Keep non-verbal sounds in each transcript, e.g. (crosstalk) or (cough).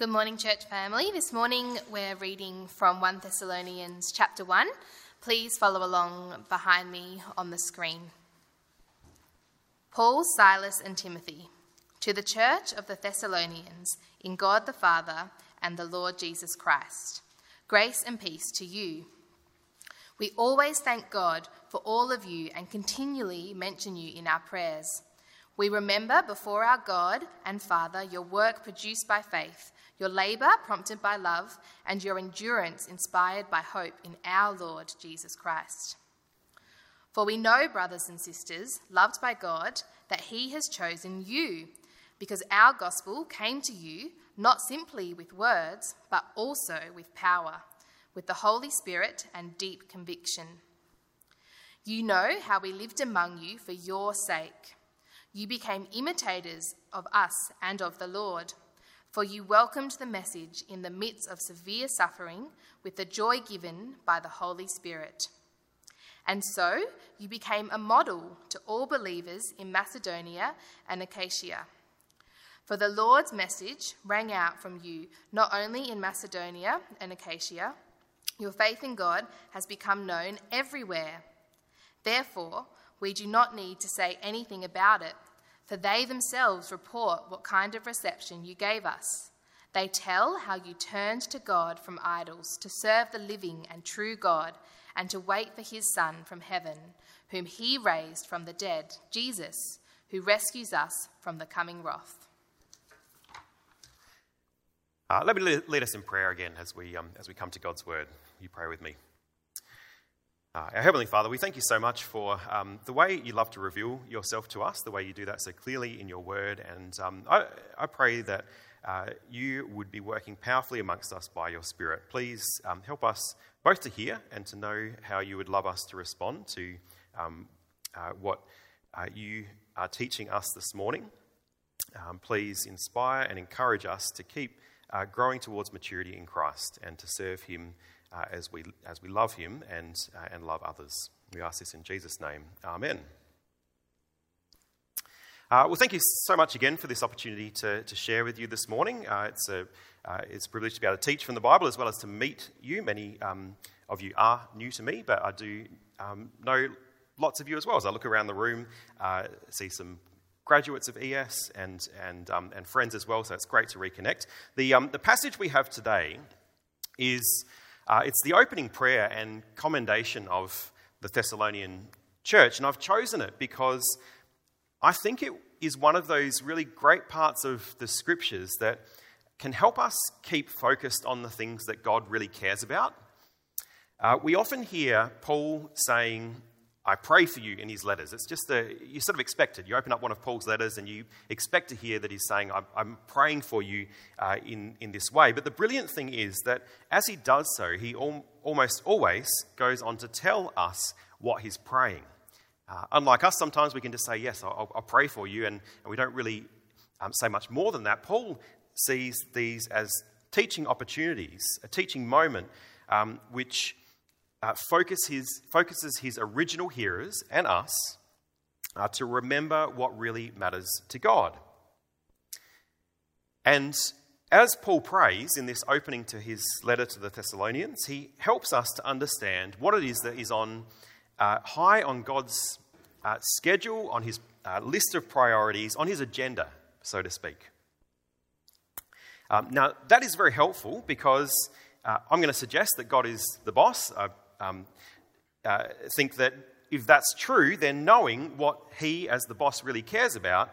Good morning, church family. This morning we're reading from 1 Thessalonians chapter 1. Please follow along behind me on the screen. Paul, Silas, and Timothy, to the church of the Thessalonians, in God the Father and the Lord Jesus Christ, grace and peace to you. We always thank God for all of you and continually mention you in our prayers. We remember before our God and Father your work produced by faith your labour prompted by love, and your endurance inspired by hope in our Lord Jesus Christ. For we know, brothers and sisters, loved by God, that He has chosen you, because our gospel came to you not simply with words, but also with power, with the Holy Spirit and deep conviction. You know how we lived among you for your sake. You became imitators of us and of the Lord for you welcomed the message in the midst of severe suffering with the joy given by the Holy Spirit. And so you became a model to all believers in Macedonia and Achaia. For the Lord's message rang out from you not only in Macedonia and Achaia, your faith in God has become known everywhere. Therefore, we do not need to say anything about it for they themselves report what kind of reception you gave us. They tell how you turned to God from idols to serve the living and true God and to wait for his Son from heaven, whom he raised from the dead, Jesus, who rescues us from the coming wrath. Uh, let me lead us in prayer again as we, um, as we come to God's word. You pray with me. Uh, our Heavenly Father, we thank you so much for um, the way you love to reveal yourself to us, the way you do that so clearly in your word. And um, I, I, pray that uh, you would be working powerfully amongst us by your Spirit. Please um, help us both to hear and to know how you would love us to respond to um, uh, what uh, you are teaching us this morning. Um, please inspire and encourage us to keep uh, growing towards maturity in Christ and to serve Him uh, as, we, as we love him and, uh, and love others. We ask this in Jesus' name. Amen. Uh, well, thank you so much again for this opportunity to, to share with you this morning. Uh, it's, a, uh, it's a privilege to be able to teach from the Bible as well as to meet you. Many um, of you are new to me, but I do um, know lots of you as well. As I look around the room, uh, see some graduates of ES and, and, um, and friends as well, so it's great to reconnect. The, um, the passage we have today is uh, it's the opening prayer and commendation of the Thessalonian church, and I've chosen it because I think it is one of those really great parts of the scriptures that can help us keep focused on the things that God really cares about. Uh, we often hear Paul saying, I pray for you in his letters. It's just you sort of expect it. You open up one of Paul's letters and you expect to hear that he's saying, I'm, I'm praying for you uh, in, in this way. But the brilliant thing is that as he does so, he al- almost always goes on to tell us what he's praying. Uh, unlike us, sometimes we can just say, Yes, I'll, I'll pray for you, and, and we don't really um, say much more than that. Paul sees these as teaching opportunities, a teaching moment, um, which uh, focus his, focuses his original hearers and us uh, to remember what really matters to God. And as Paul prays in this opening to his letter to the Thessalonians, he helps us to understand what it is that is on uh, high on God's uh, schedule, on his uh, list of priorities, on his agenda, so to speak. Um, now, that is very helpful because uh, I'm going to suggest that God is the boss. Uh, um, uh, think that if that's true, then knowing what he, as the boss, really cares about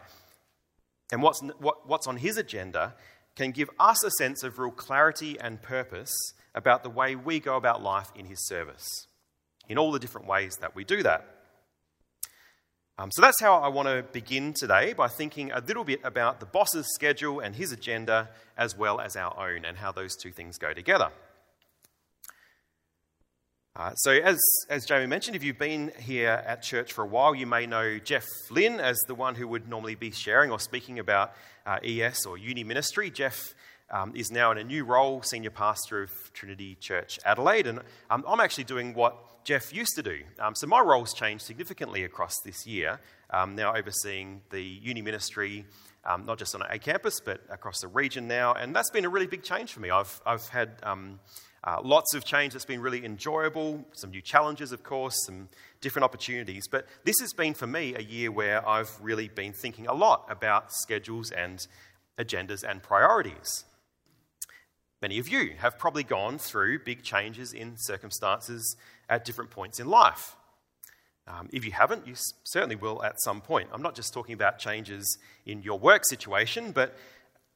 and what's, what, what's on his agenda can give us a sense of real clarity and purpose about the way we go about life in his service, in all the different ways that we do that. Um, so that's how I want to begin today by thinking a little bit about the boss's schedule and his agenda, as well as our own, and how those two things go together. Uh, so, as, as Jamie mentioned, if you've been here at church for a while, you may know Jeff Lynn as the one who would normally be sharing or speaking about uh, ES or uni ministry. Jeff um, is now in a new role, senior pastor of Trinity Church Adelaide, and um, I'm actually doing what Jeff used to do. Um, so, my role's changed significantly across this year, um, now overseeing the uni ministry um, not just on a campus, but across the region now. And that's been a really big change for me. I've, I've had um, uh, lots of change that's been really enjoyable, some new challenges, of course, some different opportunities. But this has been for me a year where I've really been thinking a lot about schedules and agendas and priorities. Many of you have probably gone through big changes in circumstances at different points in life. Um, if you haven't, you certainly will at some point. I'm not just talking about changes in your work situation, but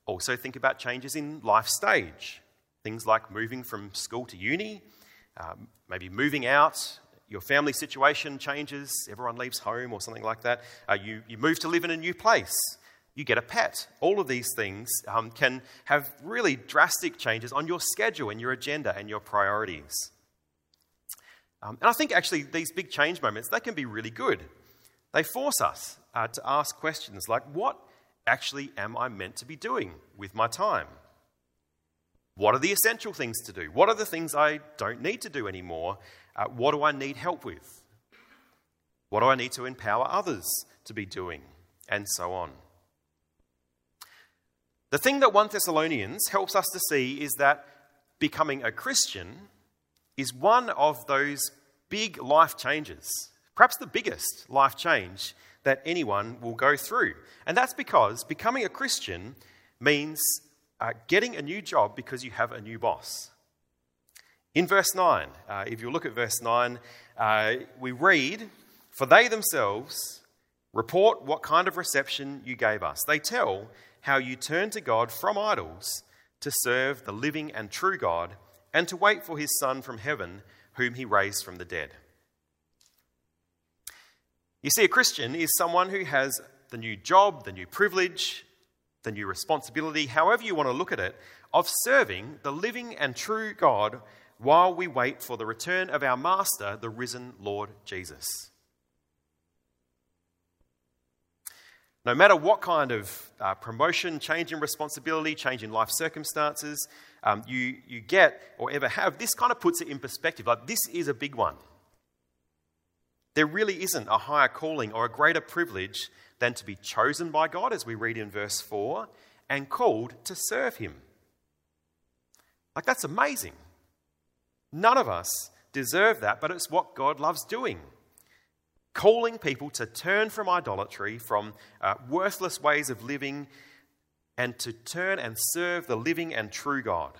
also think about changes in life stage. Things like moving from school to uni, um, maybe moving out, your family situation changes, everyone leaves home or something like that. Uh, you, you move to live in a new place, you get a pet. All of these things um, can have really drastic changes on your schedule and your agenda and your priorities. Um, and I think actually these big change moments, they can be really good. They force us uh, to ask questions like, what actually am I meant to be doing with my time? What are the essential things to do? What are the things I don't need to do anymore? Uh, what do I need help with? What do I need to empower others to be doing? And so on. The thing that 1 Thessalonians helps us to see is that becoming a Christian is one of those big life changes, perhaps the biggest life change that anyone will go through. And that's because becoming a Christian means uh, getting a new job because you have a new boss. In verse 9, uh, if you look at verse 9, uh, we read, For they themselves report what kind of reception you gave us. They tell how you turned to God from idols to serve the living and true God and to wait for his Son from heaven, whom he raised from the dead. You see, a Christian is someone who has the new job, the new privilege, the new responsibility, however you want to look at it, of serving the living and true God while we wait for the return of our Master, the risen Lord Jesus. No matter what kind of uh, promotion, change in responsibility, change in life circumstances um, you, you get or ever have, this kind of puts it in perspective. Like, this is a big one. There really isn't a higher calling or a greater privilege than to be chosen by God, as we read in verse 4, and called to serve Him. Like, that's amazing. None of us deserve that, but it's what God loves doing calling people to turn from idolatry, from uh, worthless ways of living, and to turn and serve the living and true God.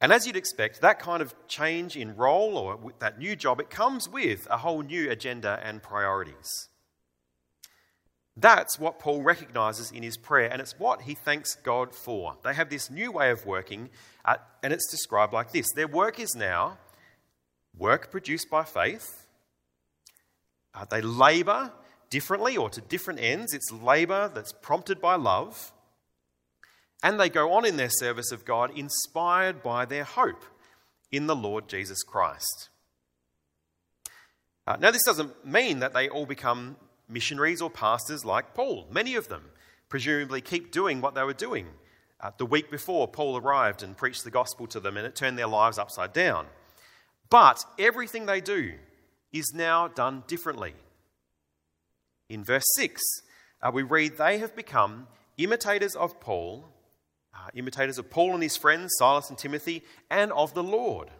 And as you'd expect, that kind of change in role or that new job, it comes with a whole new agenda and priorities. That's what Paul recognizes in his prayer, and it's what he thanks God for. They have this new way of working, uh, and it's described like this Their work is now work produced by faith. Uh, they labor differently or to different ends. It's labor that's prompted by love. And they go on in their service of God inspired by their hope in the Lord Jesus Christ. Uh, now, this doesn't mean that they all become missionaries or pastors like Paul. Many of them presumably keep doing what they were doing. Uh, the week before, Paul arrived and preached the gospel to them, and it turned their lives upside down. But everything they do is now done differently. In verse 6, uh, we read, They have become imitators of Paul, uh, imitators of Paul and his friends, Silas and Timothy, and of the Lord.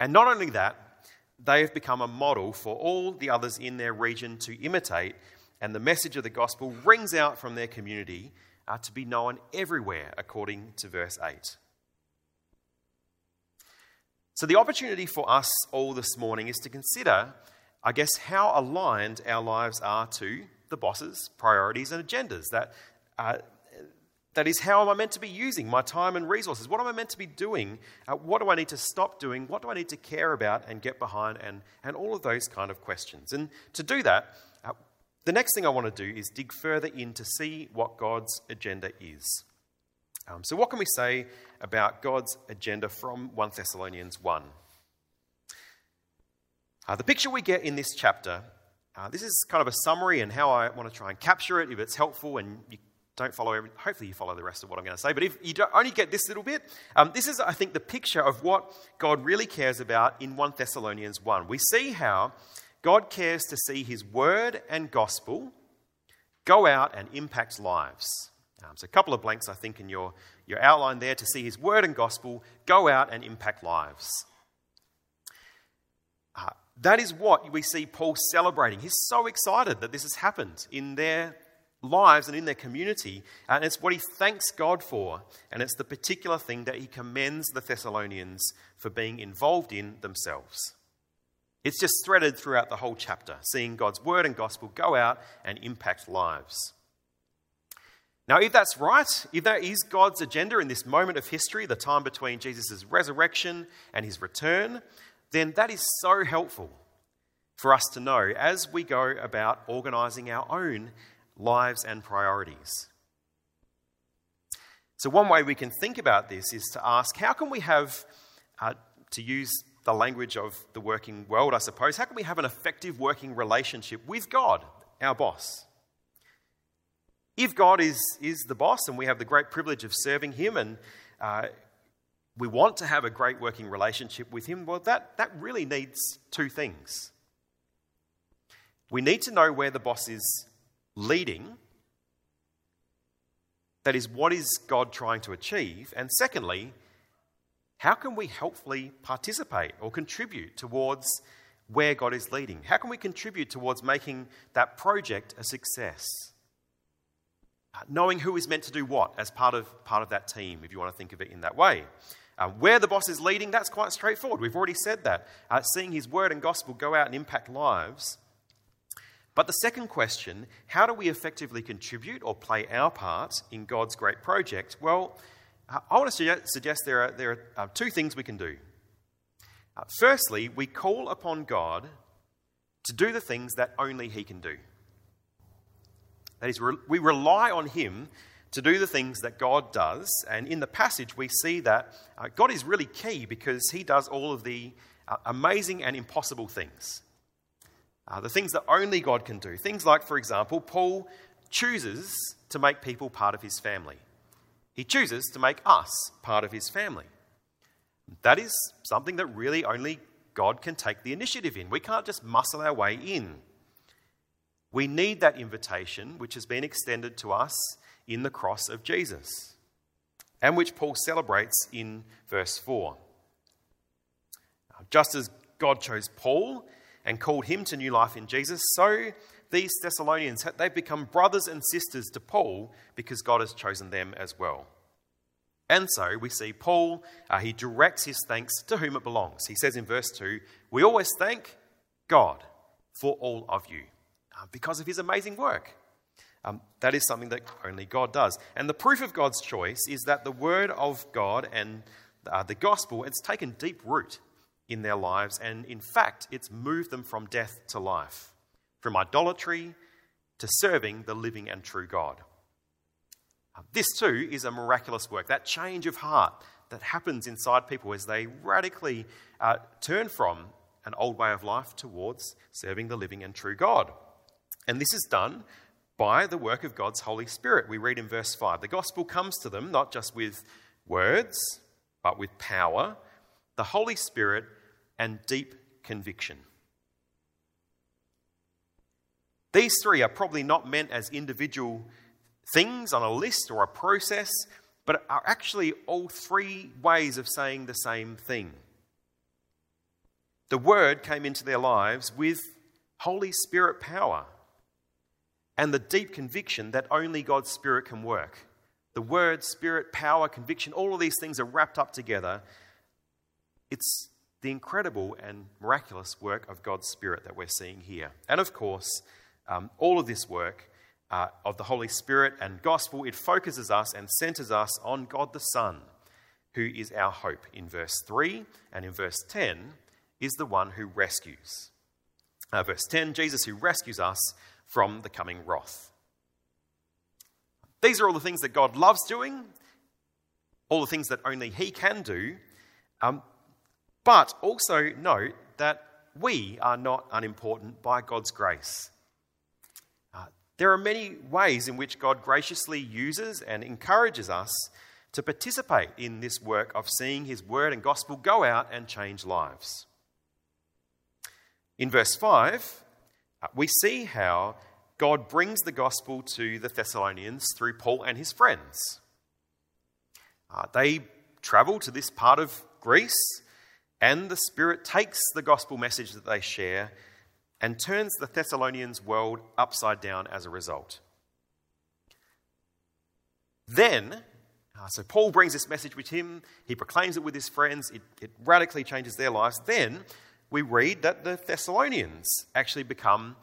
And not only that, they have become a model for all the others in their region to imitate, and the message of the gospel rings out from their community uh, to be known everywhere, according to verse 8. So, the opportunity for us all this morning is to consider, I guess, how aligned our lives are to the boss's priorities and agendas. That, uh, that is, how am I meant to be using my time and resources? What am I meant to be doing? Uh, what do I need to stop doing? What do I need to care about and get behind? And, and all of those kind of questions. And to do that, uh, the next thing I want to do is dig further in to see what God's agenda is. Um, so, what can we say about God's agenda from 1 Thessalonians 1? Uh, the picture we get in this chapter, uh, this is kind of a summary and how I want to try and capture it if it's helpful and you don't follow every, hopefully you follow the rest of what I'm going to say. But if you only get this little bit, um, this is, I think, the picture of what God really cares about in 1 Thessalonians 1. We see how God cares to see his word and gospel go out and impact lives. Um, so, a couple of blanks, I think, in your, your outline there to see his word and gospel go out and impact lives. Uh, that is what we see Paul celebrating. He's so excited that this has happened in their lives and in their community. And it's what he thanks God for. And it's the particular thing that he commends the Thessalonians for being involved in themselves. It's just threaded throughout the whole chapter, seeing God's word and gospel go out and impact lives. Now, if that's right, if that is God's agenda in this moment of history, the time between Jesus' resurrection and his return, then that is so helpful for us to know as we go about organising our own lives and priorities. So, one way we can think about this is to ask how can we have, uh, to use the language of the working world, I suppose, how can we have an effective working relationship with God, our boss? If God is, is the boss and we have the great privilege of serving Him and uh, we want to have a great working relationship with Him, well, that, that really needs two things. We need to know where the boss is leading. That is, what is God trying to achieve? And secondly, how can we helpfully participate or contribute towards where God is leading? How can we contribute towards making that project a success? Uh, knowing who is meant to do what as part of, part of that team, if you want to think of it in that way. Uh, where the boss is leading, that's quite straightforward. We've already said that. Uh, seeing his word and gospel go out and impact lives. But the second question, how do we effectively contribute or play our part in God's great project? Well, I want to suggest there are, there are uh, two things we can do. Uh, firstly, we call upon God to do the things that only He can do. That is, we rely on Him to do the things that God does. And in the passage, we see that uh, God is really key because He does all of the amazing and impossible things. Uh, the things that only God can do. Things like, for example, Paul chooses to make people part of his family. He chooses to make us part of his family. That is something that really only God can take the initiative in. We can't just muscle our way in. We need that invitation which has been extended to us in the cross of Jesus and which Paul celebrates in verse 4. Just as God chose Paul and called him to new life in Jesus, so these Thessalonians, they've become brothers and sisters to Paul because God has chosen them as well. And so we see Paul, uh, he directs his thanks to whom it belongs. He says in verse 2, We always thank God for all of you uh, because of his amazing work. Um, that is something that only God does. And the proof of God's choice is that the word of God and uh, the gospel, it's taken deep root in their lives, and in fact, it's moved them from death to life, from idolatry to serving the living and true God. This too is a miraculous work, that change of heart that happens inside people as they radically uh, turn from an old way of life towards serving the living and true God. And this is done by the work of God's Holy Spirit. We read in verse 5 the gospel comes to them not just with words, but with power, the Holy Spirit, and deep conviction. These three are probably not meant as individual things on a list or a process, but are actually all three ways of saying the same thing. The Word came into their lives with Holy Spirit power and the deep conviction that only God's Spirit can work. The Word, Spirit, power, conviction, all of these things are wrapped up together. It's the incredible and miraculous work of God's Spirit that we're seeing here. And of course, um, all of this work uh, of the Holy Spirit and gospel, it focuses us and centers us on God the Son, who is our hope in verse 3. And in verse 10 is the one who rescues. Uh, verse 10 Jesus who rescues us from the coming wrath. These are all the things that God loves doing, all the things that only He can do. Um, but also note that we are not unimportant by God's grace. There are many ways in which God graciously uses and encourages us to participate in this work of seeing His word and gospel go out and change lives. In verse 5, uh, we see how God brings the gospel to the Thessalonians through Paul and his friends. Uh, they travel to this part of Greece, and the Spirit takes the gospel message that they share and turns the Thessalonians' world upside down as a result. Then, uh, so Paul brings this message with him, he proclaims it with his friends, it, it radically changes their lives. Then we read that the Thessalonians actually become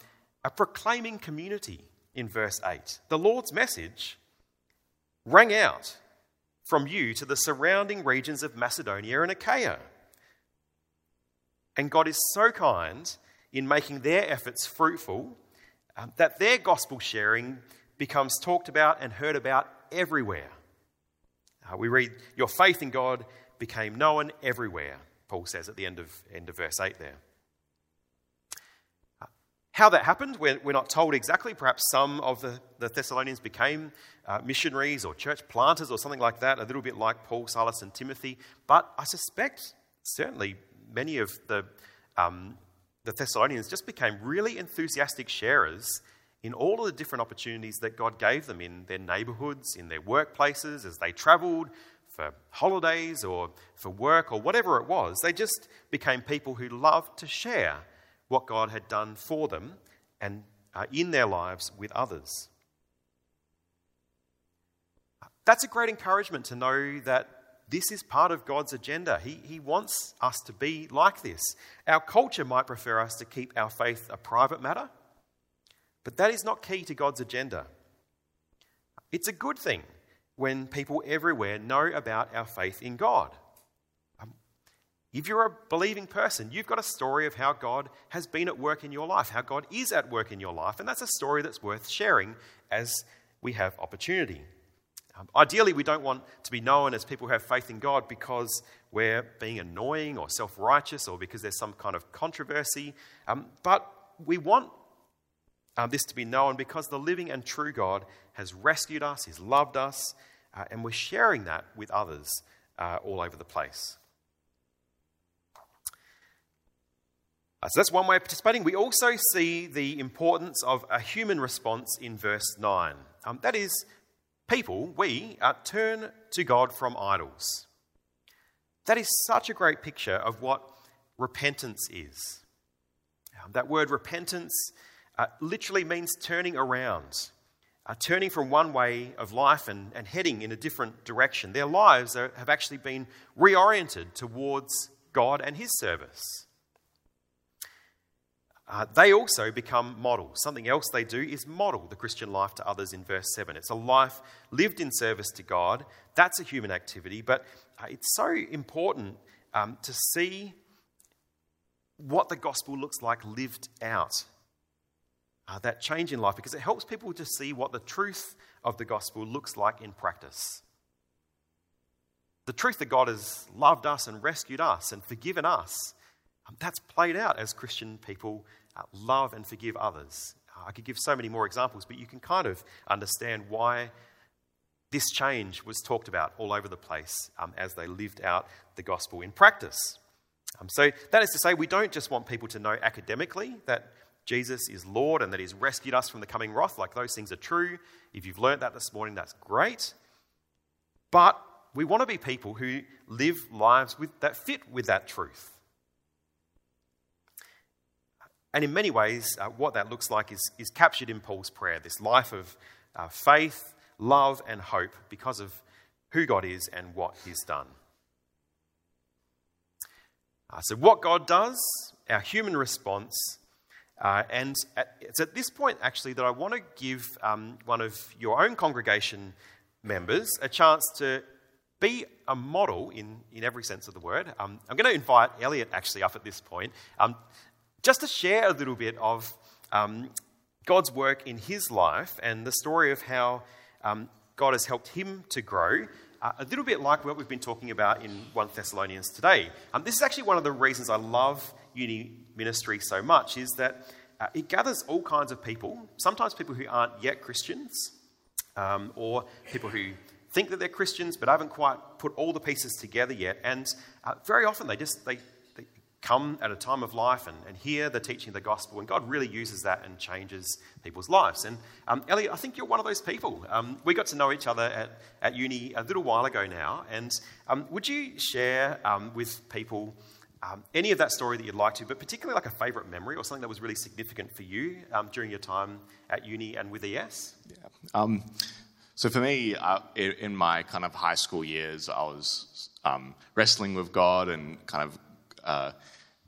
a proclaiming community in verse 8. The Lord's message rang out from you to the surrounding regions of Macedonia and Achaia. And God is so kind in making their efforts fruitful um, that their gospel sharing becomes talked about and heard about everywhere. Uh, we read, Your faith in God became known everywhere, Paul says at the end of, end of verse 8 there. How that happened, we're, we're, not told exactly. Perhaps some of the, the Thessalonians became uh, missionaries or church planters or something like that, a little bit like Paul, Silas, and Timothy. But I suspect certainly many of the, um, the Thessalonians just became really enthusiastic sharers in all of the different opportunities that God gave them in their neighborhoods, in their workplaces, as they traveled for holidays or for work or whatever it was. They just became people who loved to share what God had done for them and uh, in their lives with others. That's a great encouragement to know that this is part of God's agenda. He, he wants us to be like this. Our culture might prefer us to keep our faith a private matter, but that is not key to God's agenda. It's a good thing when people everywhere know about our faith in God. Um, if you're a believing person, you've got a story of how God has been at work in your life, how God is at work in your life, and that's a story that's worth sharing as we have opportunity. Um, ideally, we don't want to be known as people who have faith in God because we're being annoying or self righteous or because there's some kind of controversy. Um, but we want uh, this to be known because the living and true God has rescued us, He's loved us, uh, and we're sharing that with others uh, all over the place. Uh, so that's one way of participating. We also see the importance of a human response in verse 9. Um, that is, people, we, uh, turn to God from idols. That is such a great picture of what repentance is. Um, that word repentance uh, literally means turning around, uh, turning from one way of life and, and heading in a different direction. Their lives are, have actually been reoriented towards God and His service. Uh, they also become models. Something else they do is model the Christian life to others in verse 7. It's a life lived in service to God. That's a human activity, but uh, it's so important um, to see what the gospel looks like lived out uh, that change in life because it helps people to see what the truth of the gospel looks like in practice. The truth that God has loved us and rescued us and forgiven us, that's played out as Christian people uh, love and forgive others. Uh, I could give so many more examples, but you can kind of understand why this change was talked about all over the place um, as they lived out the gospel in practice. Um, so, that is to say, we don't just want people to know academically that Jesus is Lord and that He's rescued us from the coming wrath. Like those things are true. If you've learnt that this morning, that's great. But we want to be people who live lives with, that fit with that truth. And in many ways, uh, what that looks like is, is captured in Paul's prayer this life of uh, faith, love, and hope because of who God is and what He's done. Uh, so, what God does, our human response, uh, and at, it's at this point, actually, that I want to give um, one of your own congregation members a chance to be a model in, in every sense of the word. Um, I'm going to invite Elliot actually up at this point um, just to share a little bit of um, God's work in his life and the story of how um, God has helped him to grow. Uh, a little bit like what we've been talking about in 1 Thessalonians today. Um, this is actually one of the reasons I love uni ministry so much is that uh, it gathers all kinds of people, sometimes people who aren't yet Christians, um, or people who think that they're Christians but haven't quite put all the pieces together yet. And uh, very often they just they, they come at a time of life and, and hear the teaching of the gospel, and God really uses that and changes people's lives. And um, Elliot, I think you're one of those people. Um, we got to know each other at, at uni a little while ago now, and um, would you share um, with people um, any of that story that you'd like to, but particularly like a favourite memory or something that was really significant for you um, during your time at uni and with ES? Yeah. so for me, uh, in my kind of high school years, I was wrestling with God and kind of uh,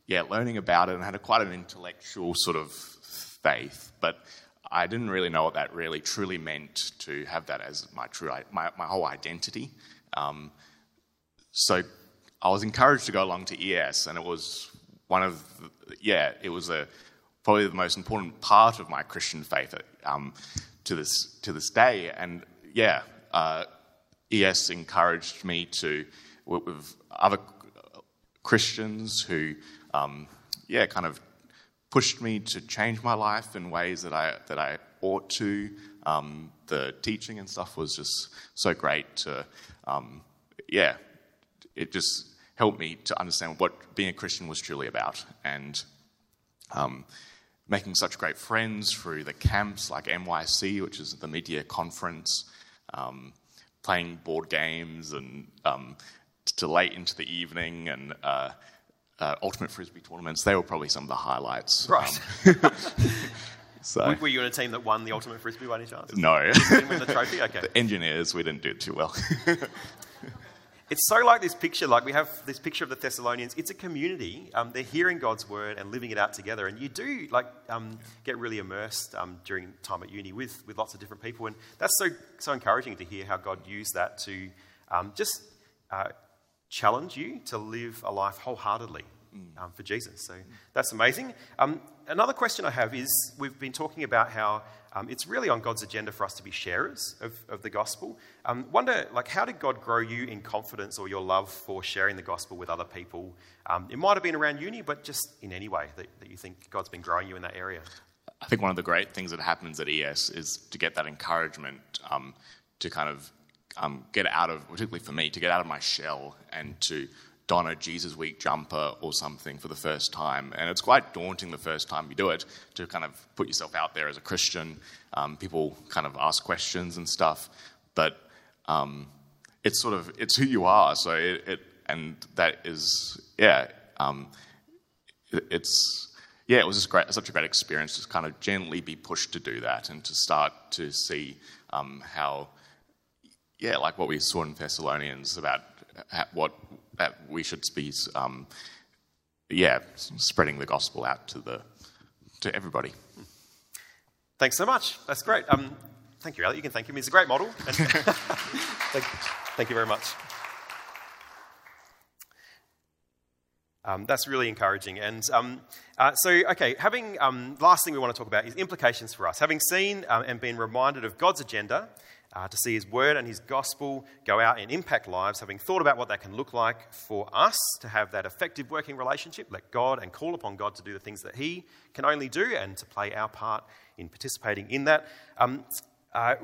yeah, learning about it and had a, quite an intellectual sort of faith, but I didn't really know what that really truly meant to have that as my true my, my whole identity. Um, so I was encouraged to go along to ES, and it was one of the, yeah, it was a probably the most important part of my Christian faith um, to this to this day. And yeah, uh, ES encouraged me to work with other Christians who, um, yeah, kind of pushed me to change my life in ways that I that I ought to. Um, the teaching and stuff was just so great to, um, yeah, it just helped me to understand what being a Christian was truly about, and um, making such great friends through the camps like MYC, which is the media conference, um, playing board games and um, to late into the evening and uh, uh, ultimate frisbee tournaments. They were probably some of the highlights. Right. Um, (laughs) so, were you in a team that won the ultimate frisbee by any chance? No. Didn't win the trophy. (laughs) Okay. The engineers, we didn't do too well. (laughs) it's so like this picture. Like we have this picture of the Thessalonians. It's a community. Um, they're hearing God's word and living it out together. And you do like um, get really immersed um, during time at uni with with lots of different people. And that's so so encouraging to hear how God used that to um, just. Uh, challenge you to live a life wholeheartedly um, for Jesus. So that's amazing. Um, another question I have is we've been talking about how um, it's really on God's agenda for us to be sharers of, of the gospel. Um, wonder, like, how did God grow you in confidence or your love for sharing the gospel with other people? Um, it might have been around uni, but just in any way that, that you think God's been growing you in that area. I think one of the great things that happens at ES is to get that encouragement um, to kind of um, get out of, particularly for me, to get out of my shell and to don a Jesus Week jumper or something for the first time. And it's quite daunting the first time you do it to kind of put yourself out there as a Christian. Um, people kind of ask questions and stuff, but um, it's sort of it's who you are. So it, it and that is yeah, um, it, it's yeah, it was just great, such a great experience to kind of gently be pushed to do that and to start to see um, how yeah, like what we saw in Thessalonians about what that we should be, um, yeah, spreading the gospel out to the to everybody. Thanks so much. That's great. Um, thank you, Elliot. You can thank him. He's a great model. (laughs) thank, thank, you very much. Um, that's really encouraging. And um, uh, so, okay, having um, last thing we want to talk about is implications for us. Having seen um, and been reminded of God's agenda uh, to see His word and His gospel go out and impact lives, having thought about what that can look like for us to have that effective working relationship, let God and call upon God to do the things that He can only do and to play our part in participating in that. Um, uh,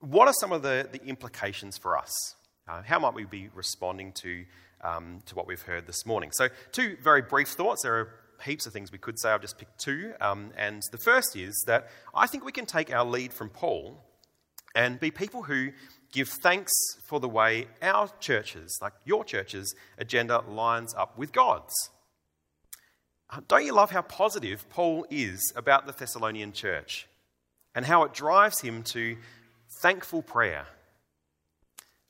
what are some of the, the implications for us? Uh, how might we be responding to, um, to what we've heard this morning? So, two very brief thoughts. There are heaps of things we could say. I've just picked two. Um, and the first is that I think we can take our lead from Paul and be people who give thanks for the way our churches, like your church's agenda, lines up with God's. Uh, don't you love how positive Paul is about the Thessalonian church and how it drives him to thankful prayer?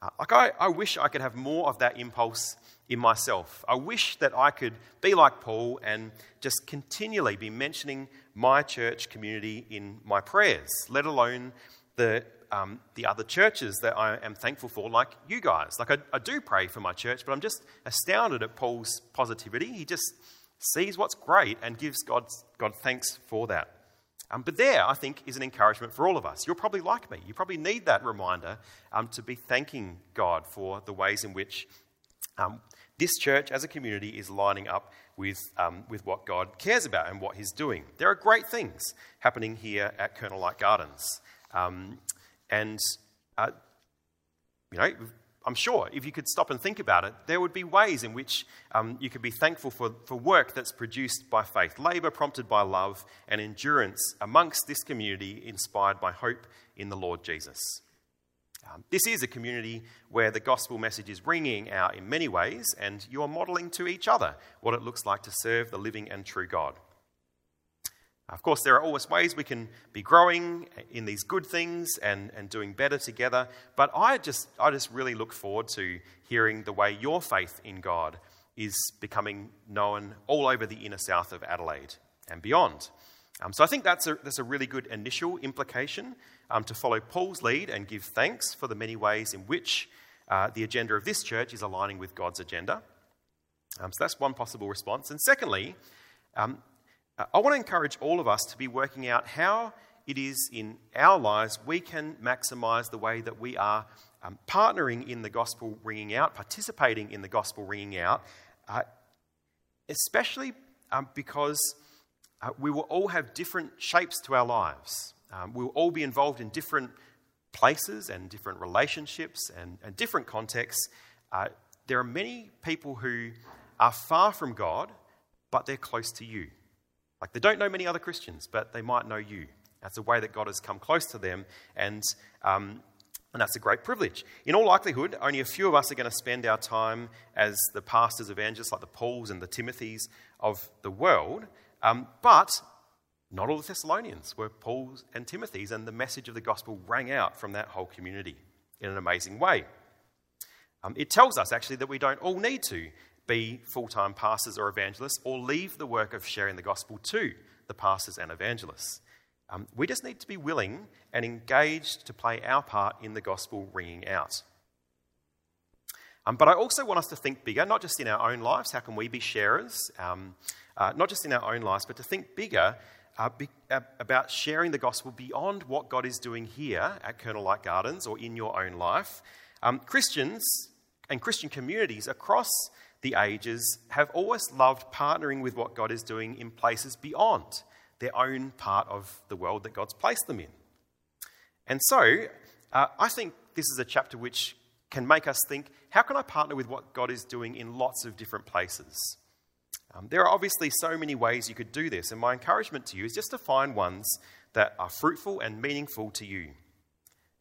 Uh, like, I, I wish I could have more of that impulse in myself. I wish that I could be like Paul and just continually be mentioning my church community in my prayers, let alone the um, the other churches that I am thankful for, like you guys. Like, I, I do pray for my church, but I'm just astounded at Paul's positivity. He just sees what's great and gives God, God thanks for that. Um, but there, I think, is an encouragement for all of us. You're probably like me. You probably need that reminder um, to be thanking God for the ways in which um, this church as a community is lining up with, um, with what God cares about and what He's doing. There are great things happening here at Colonel Light Gardens. And, uh, you know, I'm sure if you could stop and think about it, there would be ways in which um, you could be thankful for, for work that's produced by faith, labour prompted by love, and endurance amongst this community inspired by hope in the Lord Jesus. Um, this is a community where the gospel message is ringing out in many ways, and you're modelling to each other what it looks like to serve the living and true God. Of course, there are always ways we can be growing in these good things and, and doing better together, but I just, I just really look forward to hearing the way your faith in God is becoming known all over the inner south of Adelaide and beyond. Um, so I think that's a, that's a really good initial implication um, to follow Paul's lead and give thanks for the many ways in which uh, the agenda of this church is aligning with God's agenda. Um, so that's one possible response. And secondly, um, I want to encourage all of us to be working out how it is in our lives we can maximize the way that we are um, partnering in the gospel ringing out, participating in the gospel ringing out, uh, especially um, because uh, we will all have different shapes to our lives. Um, we will all be involved in different places and different relationships and, and different contexts. Uh, there are many people who are far from God, but they're close to you. Like they don't know many other Christians, but they might know you. That's a way that God has come close to them, and, um, and that's a great privilege. In all likelihood, only a few of us are going to spend our time as the pastors, evangelists, like the Pauls and the Timothys of the world. Um, but not all the Thessalonians were Pauls and Timothys, and the message of the gospel rang out from that whole community in an amazing way. Um, it tells us actually that we don't all need to be full time pastors or evangelists or leave the work of sharing the gospel to the pastors and evangelists. Um, we just need to be willing and engaged to play our part in the gospel ringing out. Um, but I also want us to think bigger, not just in our own lives, how can we be sharers? Um, uh, not just in our own lives, but to think bigger uh, be, uh, about sharing the gospel beyond what God is doing here at Colonel Light Gardens or in your own life. Um, Christians and Christian communities across the ages have always loved partnering with what God is doing in places beyond their own part of the world that God's placed them in. And so, uh, I think this is a chapter which can make us think how can I partner with what God is doing in lots of different places? Um, there are obviously so many ways you could do this, and my encouragement to you is just to find ones that are fruitful and meaningful to you.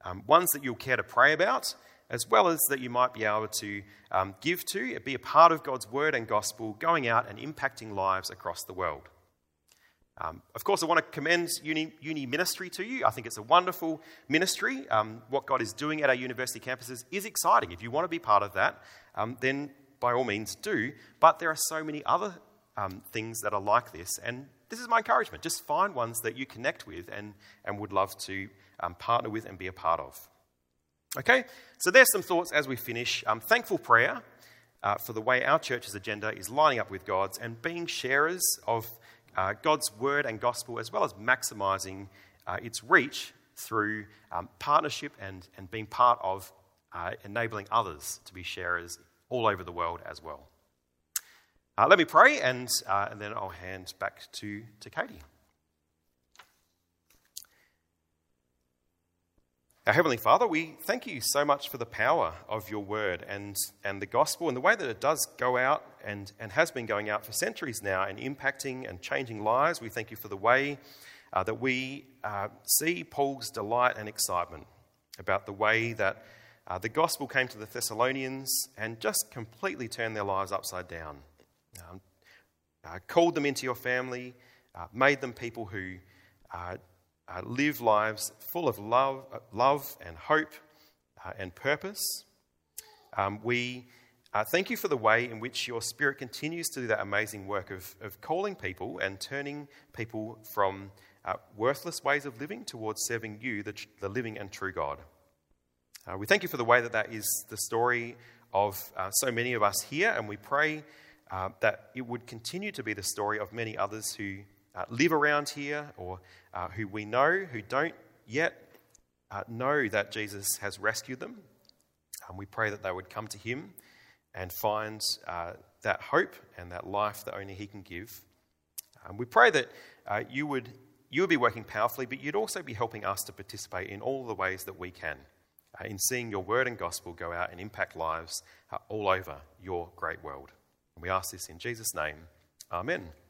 Um, ones that you'll care to pray about, as well as that you might be able to um, give to, be a part of God's word and gospel, going out and impacting lives across the world. Um, of course, I want to commend uni, uni, ministry to you. I think it's a wonderful ministry. Um, what God is doing at our university campuses is exciting. If you want to be part of that, um, then by all means do. But there are so many other um, things that are like this, and this is my encouragement. Just find ones that you connect with and, and would love to um, partner with and be a part of. Okay, so there's some thoughts as we finish. Um, thankful prayer uh, for the way our church's agenda is lining up with God's and being sharers of uh, God's word and gospel, as well as maximizing uh, its reach through um, partnership and, and being part of uh, enabling others to be sharers all over the world as well. Uh, let me pray, and, uh, and then I'll hand back to, to Katie. Our Heavenly Father, we thank you so much for the power of your word and, and the gospel and the way that it does go out and, and has been going out for centuries now and impacting and changing lives. We thank you for the way uh, that we uh, see Paul's delight and excitement about the way that uh, the gospel came to the Thessalonians and just completely turned their lives upside down. Um, uh, called them into your family, uh, made them people who uh, live lives full of love, uh, love and hope uh, and purpose. Um, we uh, thank you for the way in which your Spirit continues to do that amazing work of, of calling people and turning people from uh, worthless ways of living towards serving you, the, the living and true God. Uh, we thank you for the way that that is the story of so many of us here, and we pray that it would continue to be the story of many others who uh, live around here or uh, who we know who don't yet uh, know that Jesus has rescued them. And we pray that they would come to Him and find uh, that hope and that life that only He can give. Um, we pray that uh, you, would, you would be working powerfully, but you'd also be helping us to participate in all the ways that we can. uh, in seeing your word and gospel go out and impact lives all over your great world. And we ask this in Jesus' name. Amen.